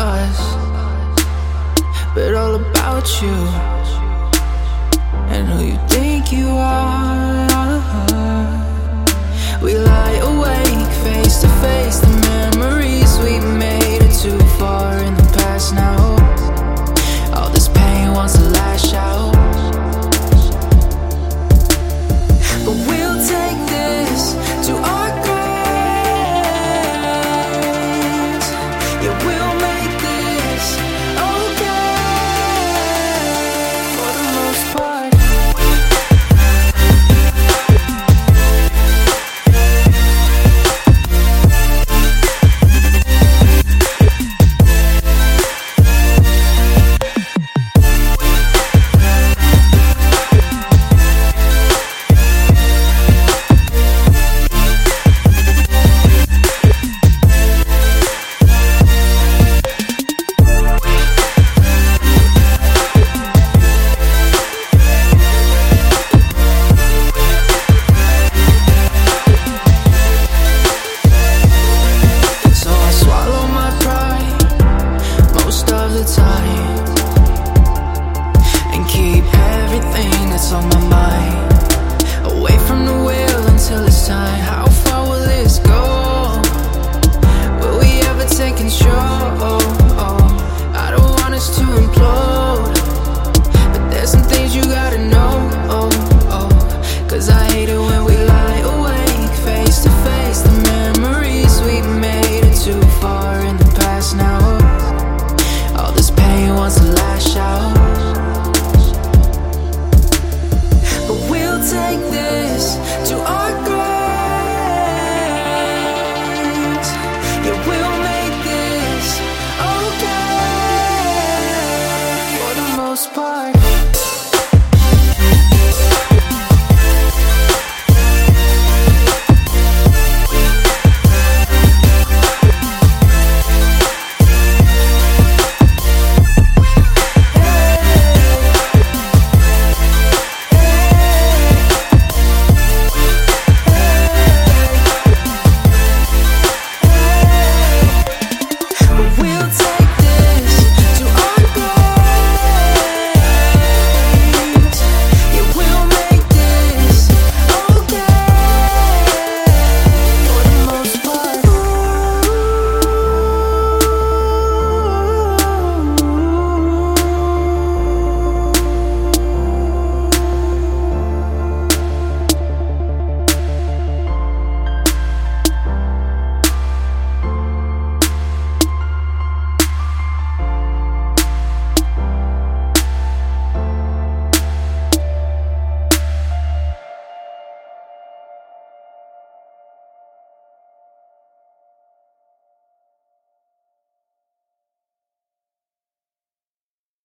us, but all about you and who you think you are. We lie awake face to face. on